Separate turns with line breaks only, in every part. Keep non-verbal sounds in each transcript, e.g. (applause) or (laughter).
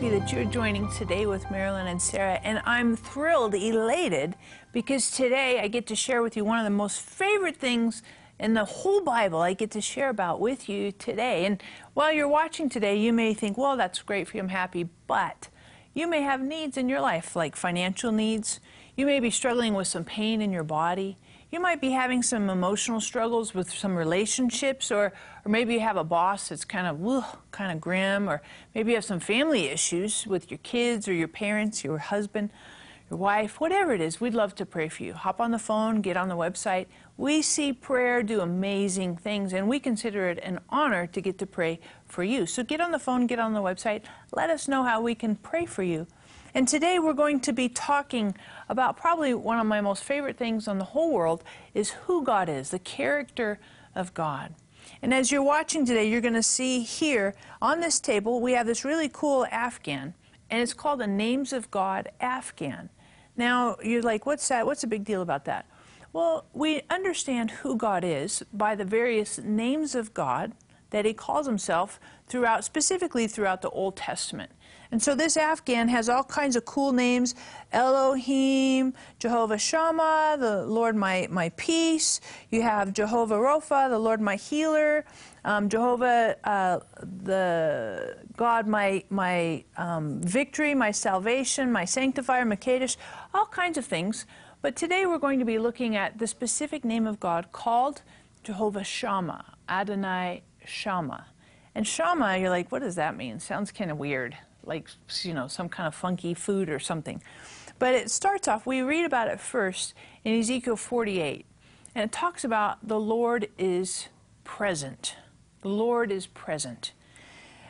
Happy that you're joining today with Marilyn and Sarah, and I'm thrilled, elated, because today I get to share with you one of the most favorite things in the whole Bible I get to share about with you today. And while you're watching today, you may think, well, that's great for you, I'm happy, but you may have needs in your life, like financial needs. You may be struggling with some pain in your body. You might be having some emotional struggles with some relationships, or, or maybe you have a boss that's kind of kind of grim, or maybe you have some family issues with your kids or your parents, your husband, your wife, whatever it is. We'd love to pray for you. Hop on the phone, get on the website. We see prayer do amazing things, and we consider it an honor to get to pray for you. So get on the phone, get on the website, let us know how we can pray for you. And today we're going to be talking about probably one of my most favorite things on the whole world is who God is, the character of God. And as you're watching today, you're going to see here on this table, we have this really cool Afghan, and it's called the Names of God Afghan. Now, you're like, what's that? What's the big deal about that? Well, we understand who God is by the various names of God that he calls himself throughout, specifically throughout the Old Testament. And so this Afghan has all kinds of cool names Elohim, Jehovah Shammah, the Lord my, my peace. You have Jehovah Rapha, the Lord my healer. Um, Jehovah, uh, the God, my, my um, victory, my salvation, my sanctifier, Makadesh, all kinds of things. But today we're going to be looking at the specific name of God called Jehovah Shammah, Adonai Shammah. And Shammah, you're like, what does that mean? Sounds kind of weird like you know some kind of funky food or something. But it starts off. We read about it first in Ezekiel 48, and it talks about the Lord is present. The Lord is present.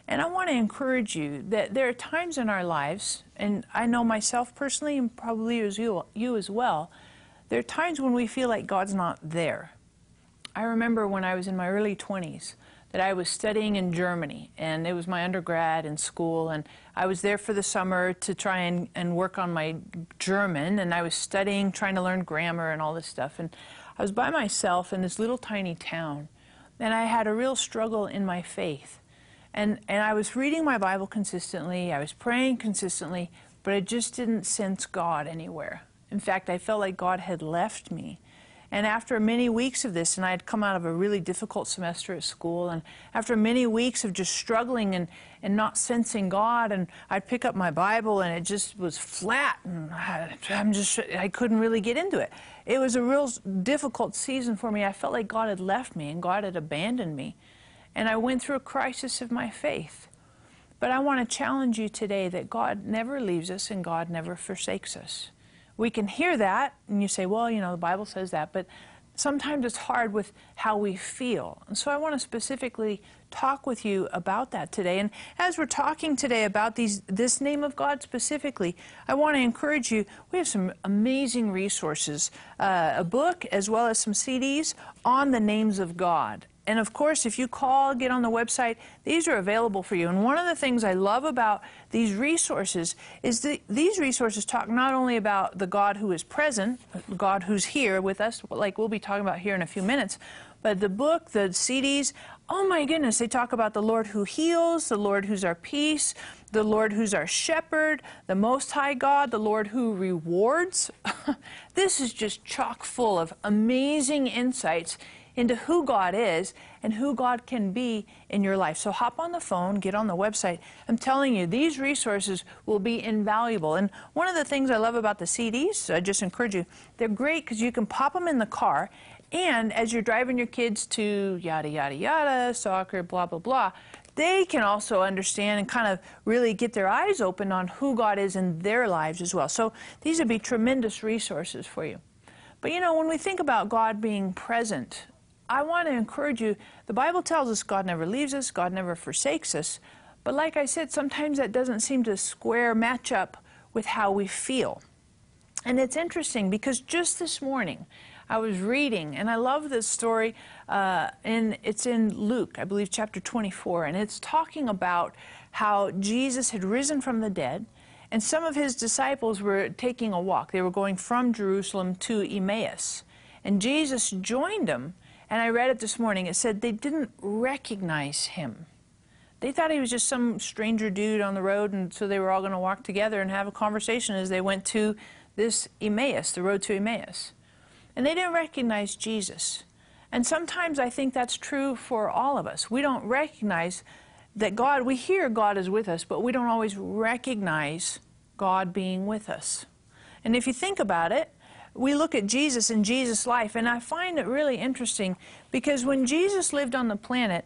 And I want to encourage you that there are times in our lives, and I know myself personally, and probably as you, you as well, there are times when we feel like God's not there. I remember when I was in my early 20s, that I was studying in Germany, and it was my undergrad in school, and I was there for the summer to try and, and work on my German, and I was studying, trying to learn grammar and all this stuff, and I was by myself in this little tiny town, and I had a real struggle in my faith. And, and I was reading my Bible consistently, I was praying consistently, but I just didn't sense God anywhere. In fact, I felt like God had left me. And after many weeks of this, and I had come out of a really difficult semester at school, and after many weeks of just struggling and, and not sensing God, and I'd pick up my Bible and it just was flat, and I, I'm just, I couldn't really get into it. It was a real difficult season for me. I felt like God had left me and God had abandoned me. And I went through a crisis of my faith. But I want to challenge you today that God never leaves us and God never forsakes us we can hear that and you say, well, you know, the Bible says that, but sometimes it's hard with how we feel. And so I want to specifically talk with you about that today. And as we're talking today about these, this name of God specifically, I want to encourage you. We have some amazing resources, uh, a book as well as some CDs on the names of God. And of course, if you call, get on the website, these are available for you. And one of the things I love about these resources is that these resources talk not only about the God who is present, God who's here with us, like we'll be talking about here in a few minutes, but the book, the CDs, oh my goodness, they talk about the Lord who heals, the Lord who's our peace, the Lord who's our shepherd, the Most High God, the Lord who rewards. (laughs) this is just chock full of amazing insights into who God is and who God can be in your life. So hop on the phone, get on the website. I'm telling you, these resources will be invaluable. And one of the things I love about the CDs, I just encourage you, they're great because you can pop them in the car. And as you're driving your kids to yada, yada, yada, soccer, blah, blah, blah, they can also understand and kind of really get their eyes open on who God is in their lives as well. So these would be tremendous resources for you. But you know, when we think about God being present I want to encourage you. The Bible tells us God never leaves us, God never forsakes us. But like I said, sometimes that doesn't seem to square match up with how we feel. And it's interesting because just this morning I was reading, and I love this story, uh, and it's in Luke, I believe, chapter 24, and it's talking about how Jesus had risen from the dead, and some of his disciples were taking a walk. They were going from Jerusalem to Emmaus, and Jesus joined them and I read it this morning. It said they didn't recognize him. They thought he was just some stranger dude on the road, and so they were all going to walk together and have a conversation as they went to this Emmaus, the road to Emmaus. And they didn't recognize Jesus. And sometimes I think that's true for all of us. We don't recognize that God, we hear God is with us, but we don't always recognize God being with us. And if you think about it, we look at Jesus and Jesus' life, and I find it really interesting because when Jesus lived on the planet,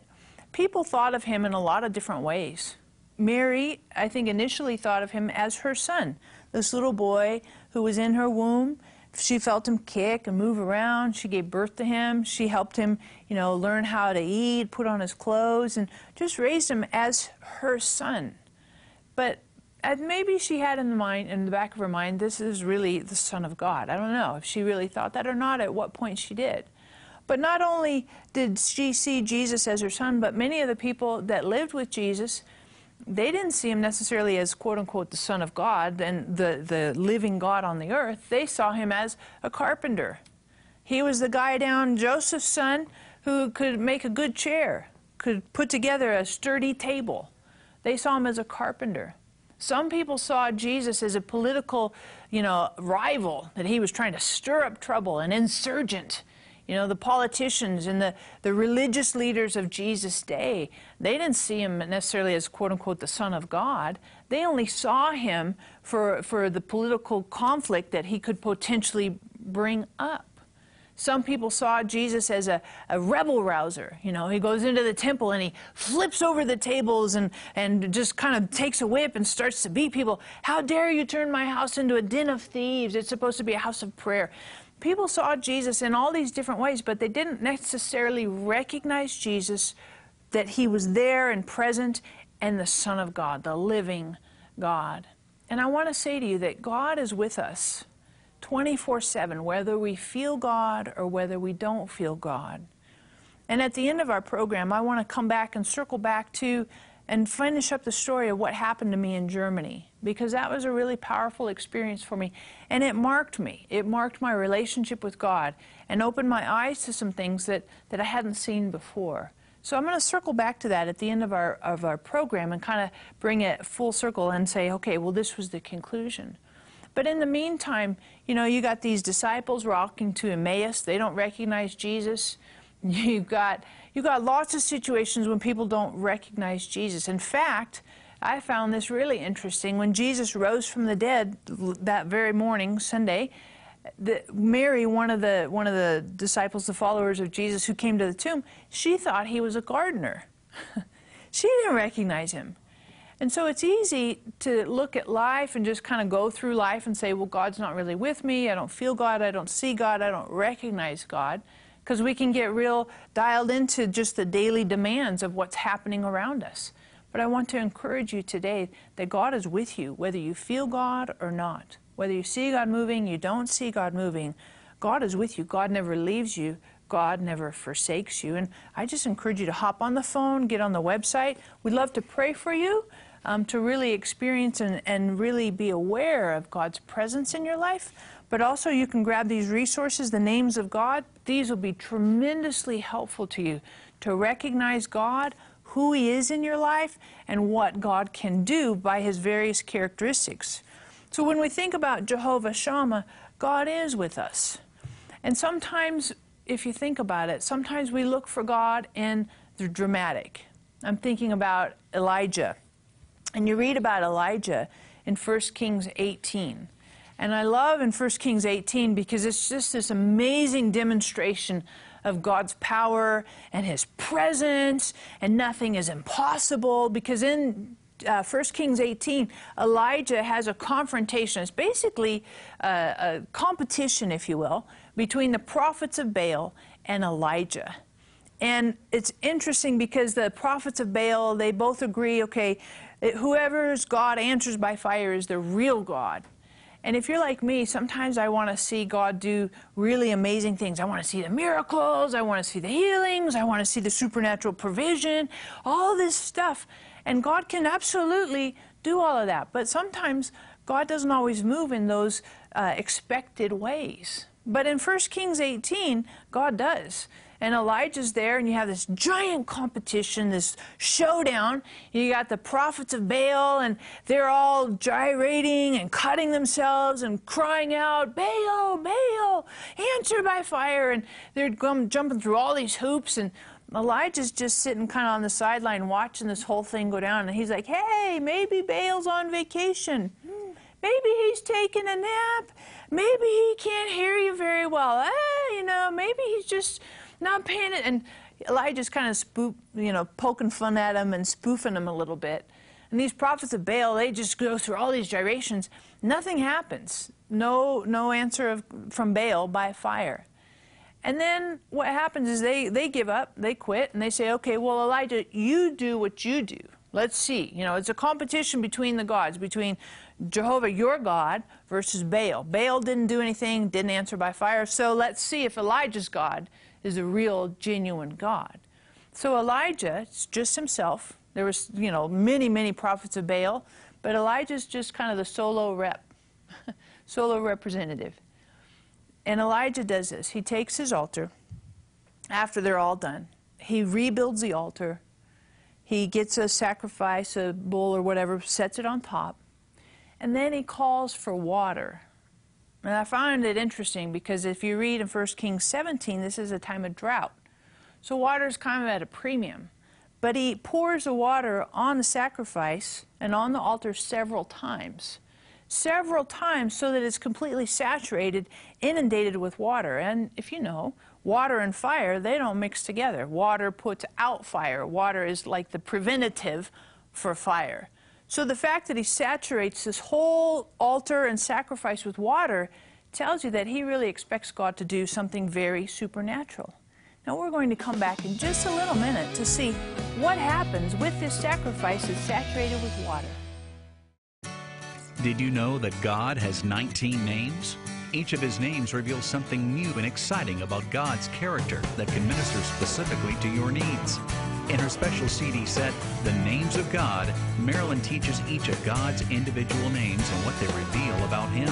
people thought of him in a lot of different ways. Mary, I think, initially thought of him as her son, this little boy who was in her womb. She felt him kick and move around. She gave birth to him. She helped him, you know, learn how to eat, put on his clothes, and just raised him as her son. But maybe she had in the mind, in the back of her mind, this is really the Son of God. I don't know if she really thought that or not. At what point she did. But not only did she see Jesus as her son, but many of the people that lived with Jesus, they didn't see him necessarily as quote unquote the Son of God and the, the living God on the earth. They saw him as a carpenter. He was the guy down Joseph's son who could make a good chair, could put together a sturdy table. They saw him as a carpenter. Some people saw Jesus as a political, you know, rival, that he was trying to stir up trouble, an insurgent. You know, the politicians and the, the religious leaders of Jesus' day, they didn't see him necessarily as, quote unquote, the Son of God. They only saw him for, for the political conflict that he could potentially bring up. Some people saw Jesus as a, a rebel rouser. You know, he goes into the temple and he flips over the tables and, and just kind of takes a whip and starts to beat people. How dare you turn my house into a den of thieves? It's supposed to be a house of prayer. People saw Jesus in all these different ways, but they didn't necessarily recognize Jesus that he was there and present and the Son of God, the living God. And I want to say to you that God is with us 24 7, whether we feel God or whether we don't feel God. And at the end of our program, I want to come back and circle back to and finish up the story of what happened to me in Germany because that was a really powerful experience for me. And it marked me. It marked my relationship with God and opened my eyes to some things that, that I hadn't seen before. So I'm going to circle back to that at the end of our, of our program and kind of bring it full circle and say, okay, well, this was the conclusion. But in the meantime, you know, you got these disciples walking to Emmaus. They don't recognize Jesus. (laughs) You've got, you've got lots of situations when people don't recognize Jesus. In fact, I found this really interesting. When Jesus rose from the dead that very morning, Sunday, the, Mary, one of the one of the disciples, the followers of Jesus, who came to the tomb, she thought he was a gardener. (laughs) she didn't recognize him. And so it's easy to look at life and just kind of go through life and say, well, God's not really with me. I don't feel God. I don't see God. I don't recognize God. Because we can get real dialed into just the daily demands of what's happening around us. But I want to encourage you today that God is with you, whether you feel God or not. Whether you see God moving, you don't see God moving, God is with you. God never leaves you. God never forsakes you. And I just encourage you to hop on the phone, get on the website. We'd love to pray for you um, to really experience and, and really be aware of God's presence in your life. But also, you can grab these resources, the names of God. These will be tremendously helpful to you to recognize God, who He is in your life, and what God can do by His various characteristics. So, when we think about Jehovah Shammah, God is with us. And sometimes, if you think about it, sometimes we look for God in the dramatic. I'm thinking about Elijah. And you read about Elijah in 1 Kings 18. And I love in 1 Kings 18 because it's just this amazing demonstration of God's power and his presence, and nothing is impossible. Because in uh, 1 Kings 18, Elijah has a confrontation. It's basically a, a competition, if you will, between the prophets of Baal and Elijah. And it's interesting because the prophets of Baal, they both agree, okay, whoever's God answers by fire is the real God. And if you're like me, sometimes I want to see God do really amazing things. I want to see the miracles, I want to see the healings, I want to see the supernatural provision, all this stuff. And God can absolutely do all of that. But sometimes God doesn't always move in those uh, expected ways. But in 1 Kings 18, God does. And Elijah's there, and you have this giant competition, this showdown. You got the prophets of Baal, and they're all gyrating and cutting themselves and crying out, Baal, Baal, answer by fire. And they're jumping through all these hoops, and Elijah's just sitting kind of on the sideline watching this whole thing go down. And he's like, hey, maybe Baal's on vacation. Maybe he's taking a nap. Maybe he can't hear you very well. Eh, you know, maybe he's just not paying it. And Elijah's kind of spook, you know, poking fun at him and spoofing him a little bit. And these prophets of Baal, they just go through all these gyrations. Nothing happens. No, no answer of, from Baal by fire. And then what happens is they, they give up, they quit, and they say, okay, well, Elijah, you do what you do. Let's see. You know, it's a competition between the gods, between Jehovah, your God, versus Baal. Baal didn't do anything, didn't answer by fire, so let's see if Elijah's God is a real, genuine God. So Elijah, it's just himself. There was, you know, many, many prophets of Baal, but Elijah's just kind of the solo rep, (laughs) solo representative. And Elijah does this. He takes his altar after they're all done. He rebuilds the altar. He gets a sacrifice, a bull or whatever, sets it on top. And then he calls for water. And I find it interesting because if you read in 1 Kings 17, this is a time of drought. So water is kind of at a premium. But he pours the water on the sacrifice and on the altar several times several times so that it's completely saturated, inundated with water. And if you know, water and fire, they don't mix together. Water puts out fire. Water is like the preventative for fire. So the fact that he saturates this whole altar and sacrifice with water tells you that he really expects God to do something very supernatural. Now we're going to come back in just a little minute to see what happens with this sacrifice that's saturated with water.
Did you know that God has 19 names? Each of his names reveals something new and exciting about God's character that can minister specifically to your needs. In her special CD set, The Names of God, Marilyn teaches each of God's individual names and what they reveal about Him.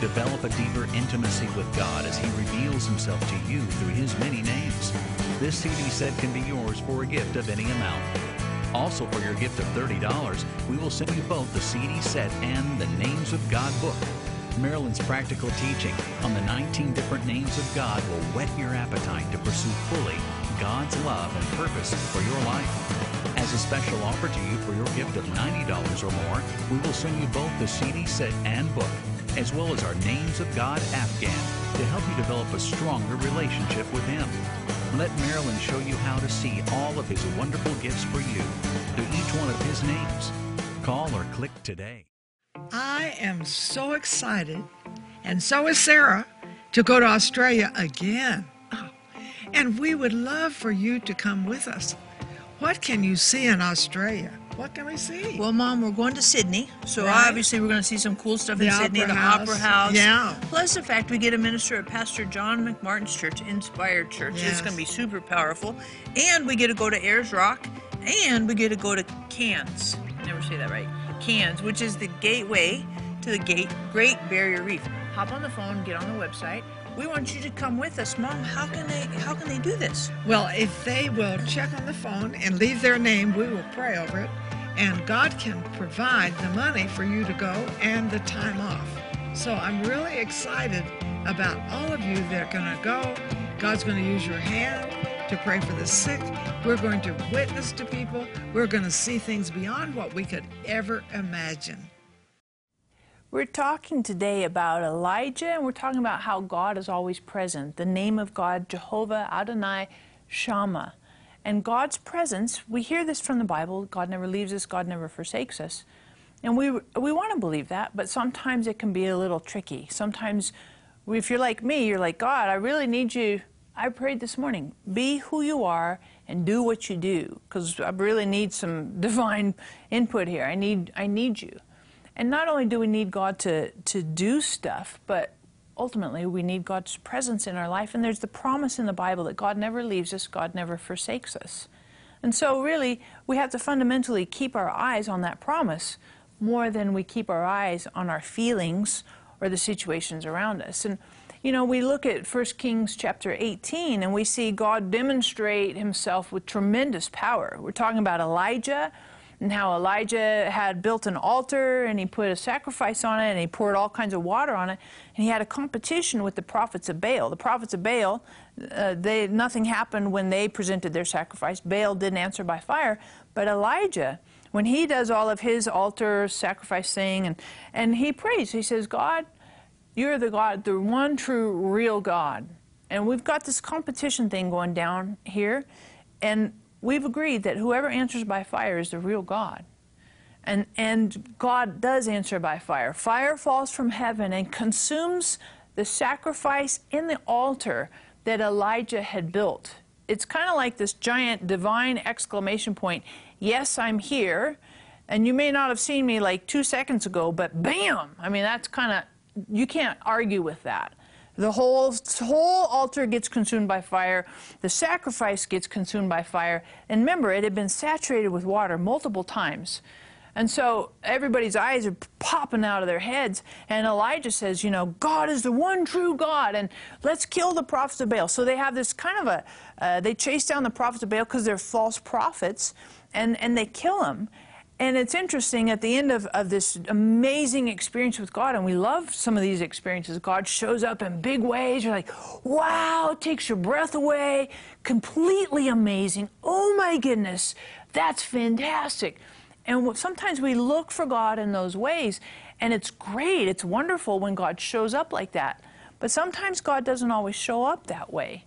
Develop a deeper intimacy with God as He reveals Himself to you through His many names. This CD set can be yours for a gift of any amount. Also, for your gift of $30, we will send you both the CD set and the Names of God book. Marilyn's practical teaching on the 19 different names of God will whet your appetite to pursue fully God's love and purpose for your life. As a special offer to you for your gift of $90 or more, we will send you both the CD set and book, as well as our Names of God Afghan to help you develop a stronger relationship with Him. Let Marilyn show you how to see all of his wonderful gifts for you through each one of his names. Call or click today.
I am so excited, and so is Sarah, to go to Australia again. Oh, and we would love for you to come with us. What can you see in Australia? What can we see?
Well, Mom, we're going to Sydney, so
Right.
obviously we're going to see some cool stuff
The
in Sydney, the
House.
Opera House.
Yeah.
Plus the fact we get a minister at Pastor John McMartin's church, Inspired Church. It's going to be super powerful. And we get to go to Ayers Rock, and we get to go to Cairns. Never say that right. Which is the gateway to the Great Barrier Reef. Hop on the phone, get on the website. We want you to come with us, Mom. How can they? How can they do this?
Well, if they will check on the phone and leave their name, we will pray over it. And God can provide the money for you to go and the time off. So I'm really excited about all of you that are going to go. God's going to use your hand to pray for the sick. We're going to witness to people. We're going to see things beyond what we could ever imagine.
We're talking today about Elijah, and we're talking about how God is always present. The name of God, Jehovah Adonai Shammah. And God's presence, we hear this from the Bible God never leaves us, God never forsakes us. And we, we want to believe that, but sometimes it can be a little tricky. Sometimes, if you're like me, you're like, God, I really need you. I prayed this morning, be who you are and do what you do, because I really need some (laughs) divine input here. I need, I need you. And not only do we need God to, to do stuff, but ultimately we need God's presence in our life. And there's the promise in the Bible that God never leaves us, God never forsakes us. And so, really, we have to fundamentally keep our eyes on that promise more than we keep our eyes on our feelings or the situations around us. And you know, we look at 1 Kings chapter 18 and we see God demonstrate himself with tremendous power. We're talking about Elijah and how Elijah had built an altar and he put a sacrifice on it and he poured all kinds of water on it and he had a competition with the prophets of Baal. The prophets of Baal, uh, they nothing happened when they presented their sacrifice. Baal didn't answer by fire, but Elijah when he does all of his altar sacrifice thing and, and he prays, he says, God, you're the God, the one true, real God. And we've got this competition thing going down here, and we've agreed that whoever answers by fire is the real God. And, and God does answer by fire. Fire falls from heaven and consumes the sacrifice in the altar that Elijah had built. It's kind of like this giant divine exclamation point Yes, I'm here. And you may not have seen me like two seconds ago, but bam! I mean, that's kind of you can't argue with that. The whole, whole altar gets consumed by fire. The sacrifice gets consumed by fire. And remember, it had been saturated with water multiple times. And so everybody's eyes are popping out of their heads. And Elijah says, you know, God is the one true God, and let's kill the prophets of Baal. So they have this kind of a, uh, they chase down the prophets of Baal because they're false prophets, and, and they kill them. And it's interesting at the end of, of this amazing experience with God, and we love some of these experiences. God shows up in big ways. You're like, wow, takes your breath away. Completely amazing. Oh my goodness, that's fantastic. And sometimes we look for God in those ways, and it's great. It's wonderful when God shows up like that. But sometimes God doesn't always show up that way.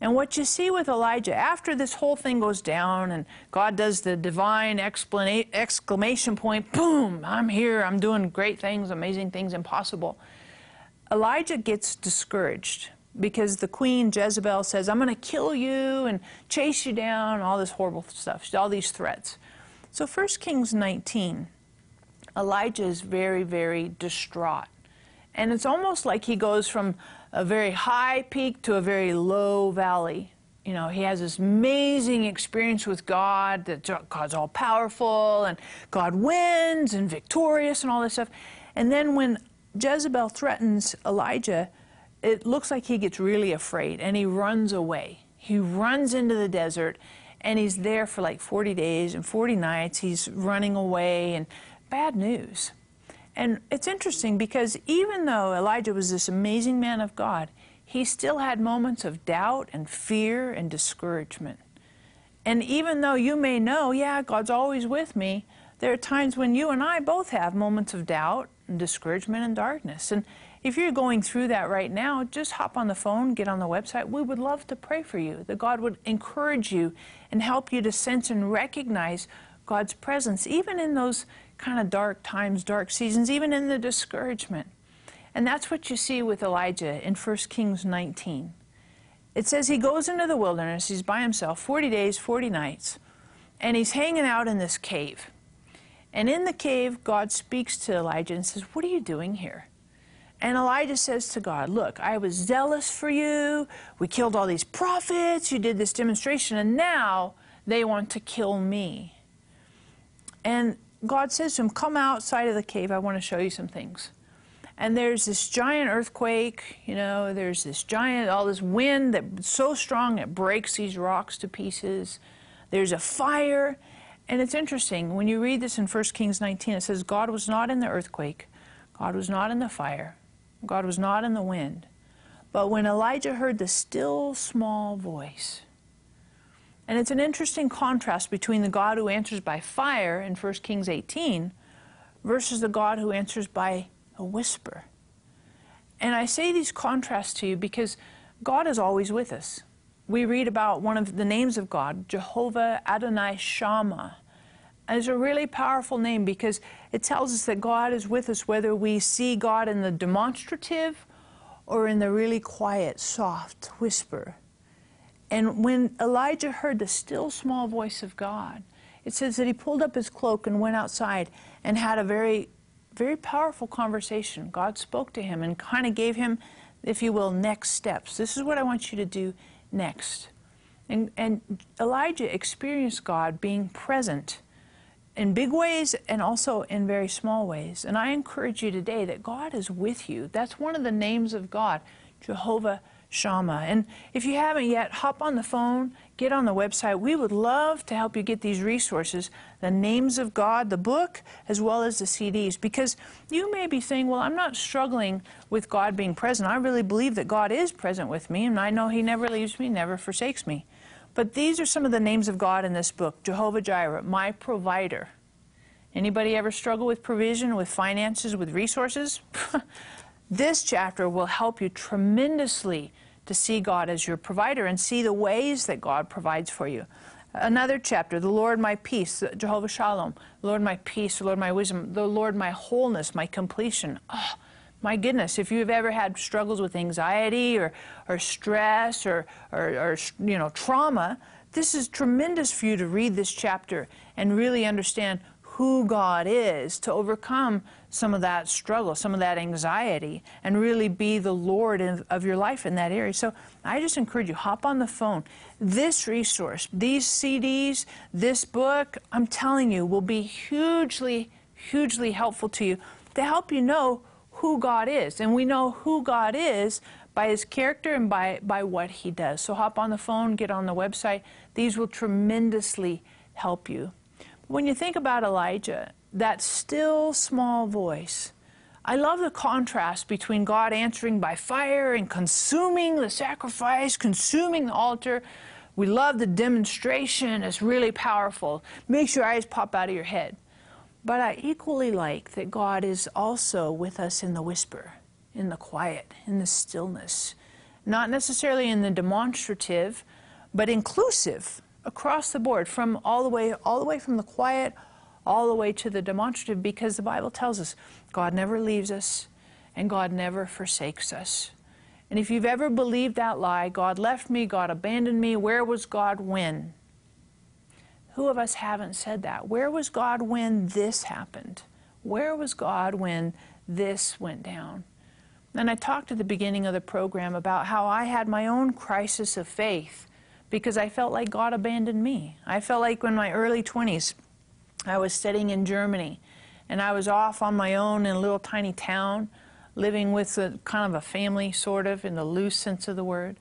And what you see with Elijah, after this whole thing goes down and God does the divine exclamation point, boom, I'm here, I'm doing great things, amazing things, impossible. Elijah gets discouraged because the queen Jezebel says, I'm going to kill you and chase you down, all this horrible stuff, all these threats. So 1 Kings 19, Elijah is very, very distraught. And it's almost like he goes from a very high peak to a very low valley. You know, he has this amazing experience with God, that God's all powerful and God wins and victorious and all this stuff. And then when Jezebel threatens Elijah, it looks like he gets really afraid and he runs away. He runs into the desert and he's there for like 40 days and 40 nights. He's running away and bad news. And it's interesting because even though Elijah was this amazing man of God, he still had moments of doubt and fear and discouragement. And even though you may know, yeah, God's always with me, there are times when you and I both have moments of doubt and discouragement and darkness. And if you're going through that right now, just hop on the phone, get on the website. We would love to pray for you, that God would encourage you and help you to sense and recognize God's presence, even in those kind of dark times, dark seasons, even in the discouragement. And that's what you see with Elijah in 1 Kings 19. It says he goes into the wilderness, he's by himself, 40 days, 40 nights, and he's hanging out in this cave. And in the cave, God speaks to Elijah and says, What are you doing here? And Elijah says to God, Look, I was zealous for you. We killed all these prophets. You did this demonstration, and now they want to kill me. And God says to him, Come outside of the cave. I want to show you some things. And there's this giant earthquake, you know, there's this giant, all this wind that's so strong it breaks these rocks to pieces. There's a fire. And it's interesting, when you read this in 1 Kings 19, it says, God was not in the earthquake, God was not in the fire, God was not in the wind. But when Elijah heard the still small voice, and it's an interesting contrast between the God who answers by fire in 1 Kings 18 versus the God who answers by a whisper. And I say these contrasts to you because God is always with us. We read about one of the names of God, Jehovah Adonai Shammah. And it's a really powerful name because it tells us that God is with us whether we see God in the demonstrative or in the really quiet, soft whisper and when Elijah heard the still small voice of God, it says that he pulled up his cloak and went outside and had a very, very powerful conversation. God spoke to him and kind of gave him, if you will, next steps. This is what I want you to do next. And, and Elijah experienced God being present in big ways and also in very small ways. And I encourage you today that God is with you. That's one of the names of God. Jehovah Shammah. And if you haven't yet, hop on the phone, get on the website. We would love to help you get these resources the names of God, the book, as well as the CDs. Because you may be saying, well, I'm not struggling with God being present. I really believe that God is present with me, and I know He never leaves me, never forsakes me. But these are some of the names of God in this book Jehovah Jireh, my provider. Anybody ever struggle with provision, with finances, with resources? (laughs) this chapter will help you tremendously to see God as your provider and see the ways that God provides for you. Another chapter, the Lord my peace, uh, Jehovah Shalom, Lord my peace, Lord my wisdom, the Lord my wholeness, my completion. Oh, my goodness, if you've ever had struggles with anxiety or, or stress or, or, or you know, trauma, this is tremendous for you to read this chapter and really understand who God is to overcome some of that struggle, some of that anxiety, and really be the Lord of, of your life in that area. So I just encourage you, hop on the phone. This resource, these CDs, this book, I'm telling you, will be hugely, hugely helpful to you to help you know who God is. And we know who God is by his character and by, by what he does. So hop on the phone, get on the website. These will tremendously help you. When you think about Elijah, that still small voice, I love the contrast between God answering by fire and consuming the sacrifice, consuming the altar. We love the demonstration, it's really powerful. Makes your eyes pop out of your head. But I equally like that God is also with us in the whisper, in the quiet, in the stillness. Not necessarily in the demonstrative, but inclusive across the board, from all the way, all the way from the quiet, all the way to the demonstrative, because the Bible tells us God never leaves us and God never forsakes us. And if you've ever believed that lie, God left me, God abandoned me, where was God when? Who of us haven't said that? Where was God when this happened? Where was God when this went down? And I talked at the beginning of the program about how I had my own crisis of faith because I felt like God abandoned me. I felt like when my early 20s, I was studying in Germany and I was off on my own in a little tiny town, living with a, kind of a family, sort of, in the loose sense of the word.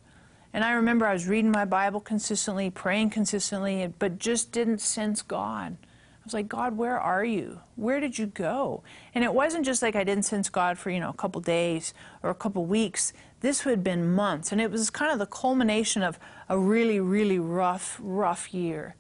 And I remember I was reading my Bible consistently, praying consistently, but just didn't sense God. I was like, God, where are you? Where did you go? And it wasn't just like I didn't sense God for, you know, a couple days or a couple weeks. This had been months. And it was kind of the culmination of a really, really rough, rough year.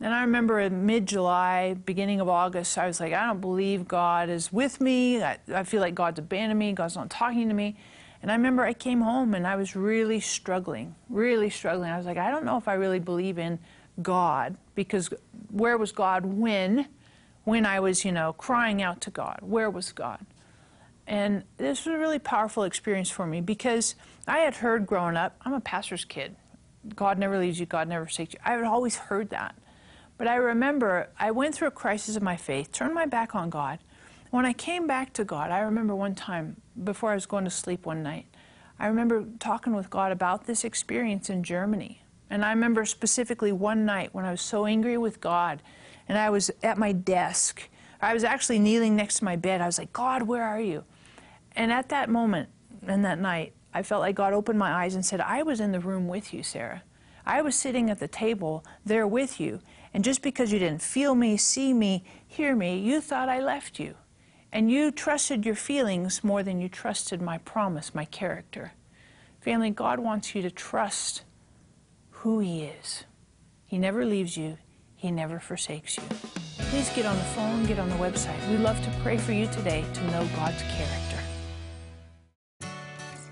And I remember in mid July, beginning of August, I was like, I don't believe God is with me. I, I feel like God's abandoned me. God's not talking to me. And I remember I came home and I was really struggling, really struggling. I was like, I don't know if I really believe in God because where was God when? When I was, you know, crying out to God. Where was God? And this was a really powerful experience for me because I had heard growing up, I'm a pastor's kid. God never leaves you, God never forsakes you. I had always heard that. But I remember I went through a crisis of my faith, turned my back on God. When I came back to God, I remember one time before I was going to sleep one night, I remember talking with God about this experience in Germany. And I remember specifically one night when I was so angry with God and I was at my desk. I was actually kneeling next to my bed. I was like, God, where are you? And at that moment and that night, I felt like God opened my eyes and said, I was in the room with you, Sarah. I was sitting at the table there with you. And just because you didn't feel me, see me, hear me, you thought I left you. And you trusted your feelings more than you trusted my promise, my character. Family, God wants you to trust who He is. He never leaves you, He never forsakes you. Please get on the phone, get on the website. We'd love to pray for you today to know God's character.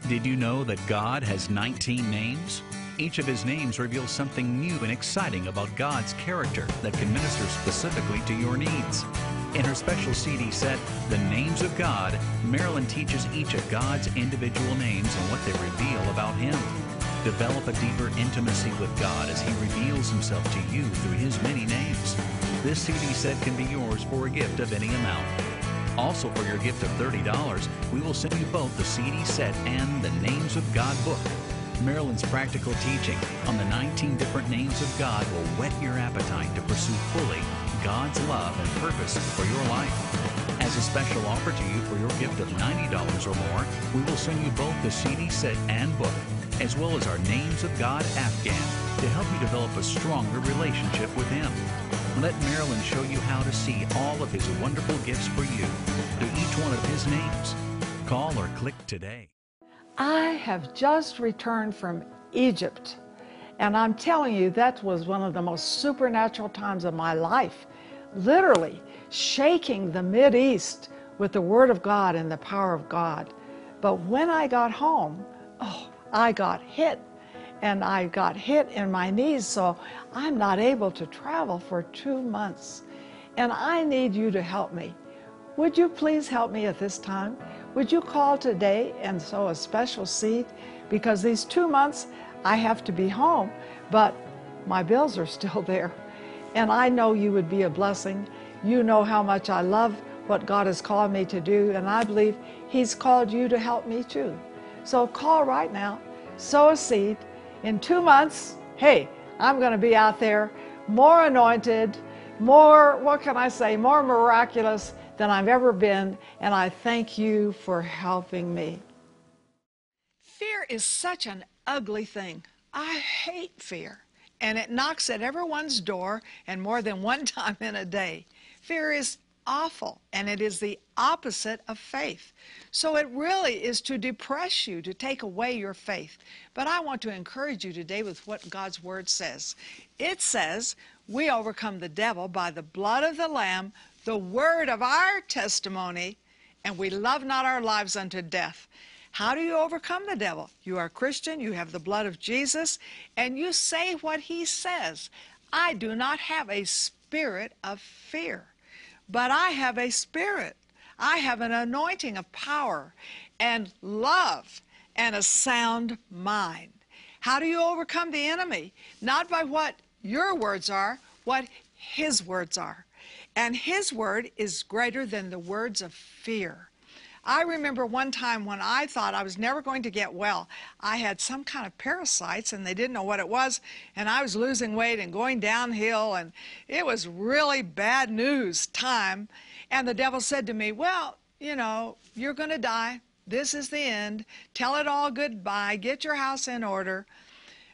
Did you know that God has 19 names? Each of his names reveals something new and exciting about God's character that can minister specifically to your needs. In her special CD set, The Names of God, Marilyn teaches each of God's individual names and what they reveal about Him. Develop a deeper intimacy with God as He reveals Himself to you through His many names. This CD set can be yours for a gift of any amount. Also, for your gift of $30, we will send you both the CD set and the Names of God book. Marilyn's practical teaching on the 19 different names of God will whet your appetite to pursue fully God's love and purpose for your life. As a special offer to you for your gift of $90 or more, we will send you both the CD set and book, as well as our Names of God Afghan to help you develop a stronger relationship with Him. Let Marilyn show you how to see all of His wonderful gifts for you through each one of His names. Call or click today.
I have just returned from Egypt, and I'm telling you, that was one of the most supernatural times of my life. Literally shaking the Mid East with the Word of God and the power of God. But when I got home, oh, I got hit and I got hit in my knees, so I'm not able to travel for two months. And I need you to help me. Would you please help me at this time? Would you call today and sow a special seed? Because these two months I have to be home, but my bills are (laughs) still there. And I know you would be a blessing. You know how much I love what God has called me to do, and I believe He's called you to help me too. So call right now, sow a seed. In two months, hey, I'm going to be out there more anointed, more, what can I say, more miraculous than I've ever been, and I thank you for helping me. Fear is such an ugly thing. I hate fear, and it knocks at everyone's door and more than one (laughs) time in a day. Fear is awful, and it is the opposite of faith. So it really is to depress you, to take away your faith. But I want to encourage you today with what God's Word says. It says, We overcome the devil by the blood of the Lamb, the word of our testimony, and we love not our lives unto death. How do you overcome the devil? You are a Christian, you have the blood of Jesus, and you say what he says. I do not have a spirit of fear, but I have a spirit. I have an anointing of power and love and a sound mind. How do you overcome the enemy? Not by what your words are, what his words are. And his word is greater than the words of fear. I remember one time when I thought I was never going to get well. I had some kind of parasites and they didn't know what it was, and I was losing weight and going downhill, and it was really bad news time. And the devil said to me, Well, you know, you're going to die. This is the end. Tell it all goodbye. Get your house in order.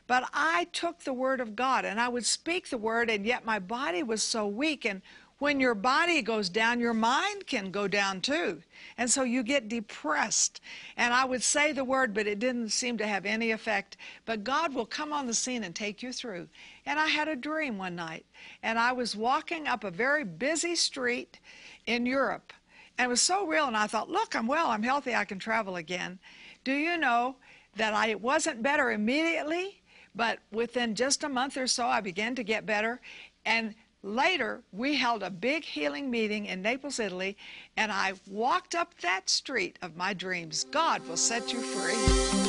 But I took the word of God and I would speak the word, and yet my body was so weak. And when your body goes down, your mind can go down too. And so you get depressed. And I would say the word, but it didn't seem to have any effect. But God will come on the scene and take you through. And I had a dream one night. And I was walking up a very busy street in Europe. And it was so real. And I thought, look, I'm well, I'm healthy, I can travel again. Do you know that I wasn't better immediately? But within just a month or so, I began to get better. And Later, we held a big healing meeting in Naples, Italy, and I walked up that street of my dreams. God will set you free.